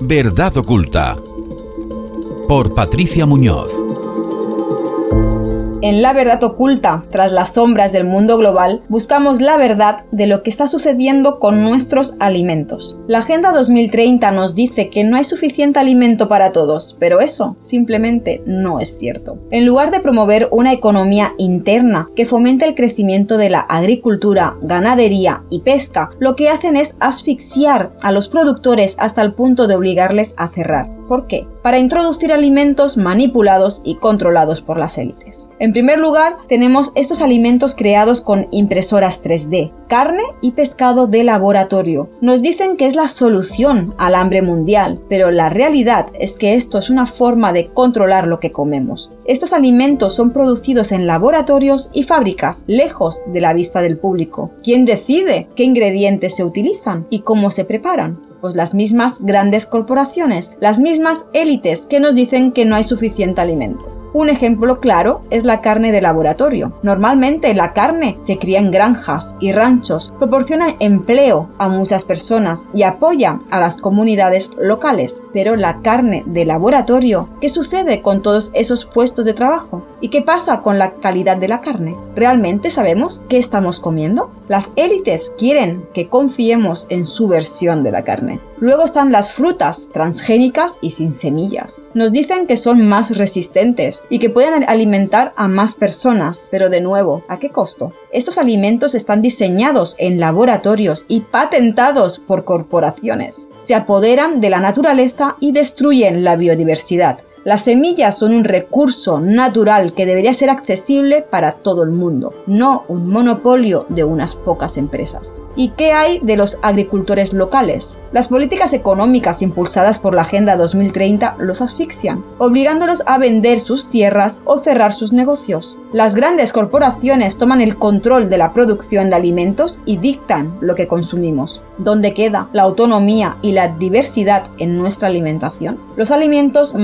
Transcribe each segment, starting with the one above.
Verdad oculta. Por Patricia Muñoz. En La Verdad Oculta, tras las sombras del mundo global, buscamos la verdad de lo que está sucediendo con nuestros alimentos. La Agenda 2030 nos dice que no hay suficiente alimento para todos, pero eso simplemente no es cierto. En lugar de promover una economía interna que fomente el crecimiento de la agricultura, ganadería y pesca, lo que hacen es asfixiar a los productores hasta el punto de obligarles a cerrar. ¿Por qué? Para introducir alimentos manipulados y controlados por las élites. En primer lugar, tenemos estos alimentos creados con impresoras 3D, carne y pescado de laboratorio. Nos dicen que es la solución al hambre mundial, pero la realidad es que esto es una forma de controlar lo que comemos. Estos alimentos son producidos en laboratorios y fábricas, lejos de la vista del público. ¿Quién decide qué ingredientes se utilizan y cómo se preparan? Pues las mismas grandes corporaciones, las mismas élites que nos dicen que no hay suficiente alimento. Un ejemplo claro es la carne de laboratorio. Normalmente la carne se cría en granjas y ranchos, proporciona empleo a muchas personas y apoya a las comunidades locales. Pero la carne de laboratorio, ¿qué sucede con todos esos puestos de trabajo? ¿Y qué pasa con la calidad de la carne? ¿Realmente sabemos qué estamos comiendo? Las élites quieren que confiemos en su versión de la carne. Luego están las frutas transgénicas y sin semillas. Nos dicen que son más resistentes y que pueden alimentar a más personas, pero de nuevo, ¿a qué costo? Estos alimentos están diseñados en laboratorios y patentados por corporaciones. Se apoderan de la naturaleza y destruyen la biodiversidad. Las semillas son un recurso natural que debería ser accesible para todo el mundo, no un monopolio de unas pocas empresas. ¿Y qué hay de los agricultores locales? Las políticas económicas impulsadas por la Agenda 2030 los asfixian, obligándolos a vender sus tierras o cerrar sus negocios. Las grandes corporaciones toman el control de la producción de alimentos y dictan lo que consumimos. ¿Dónde queda la autonomía y la diversidad en nuestra alimentación? Los alimentos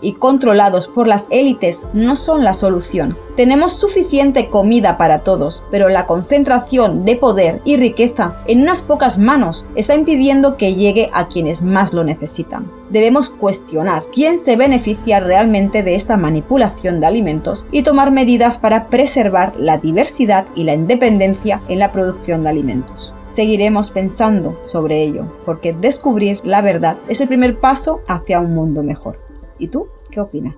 y controlados por las élites no son la solución. Tenemos suficiente comida para todos, pero la concentración de poder y riqueza en unas pocas manos está impidiendo que llegue a quienes más lo necesitan. Debemos cuestionar quién se beneficia realmente de esta manipulación de alimentos y tomar medidas para preservar la diversidad y la independencia en la producción de alimentos seguiremos pensando sobre ello, porque descubrir la verdad es el primer paso hacia un mundo mejor. ¿Y tú qué opinas?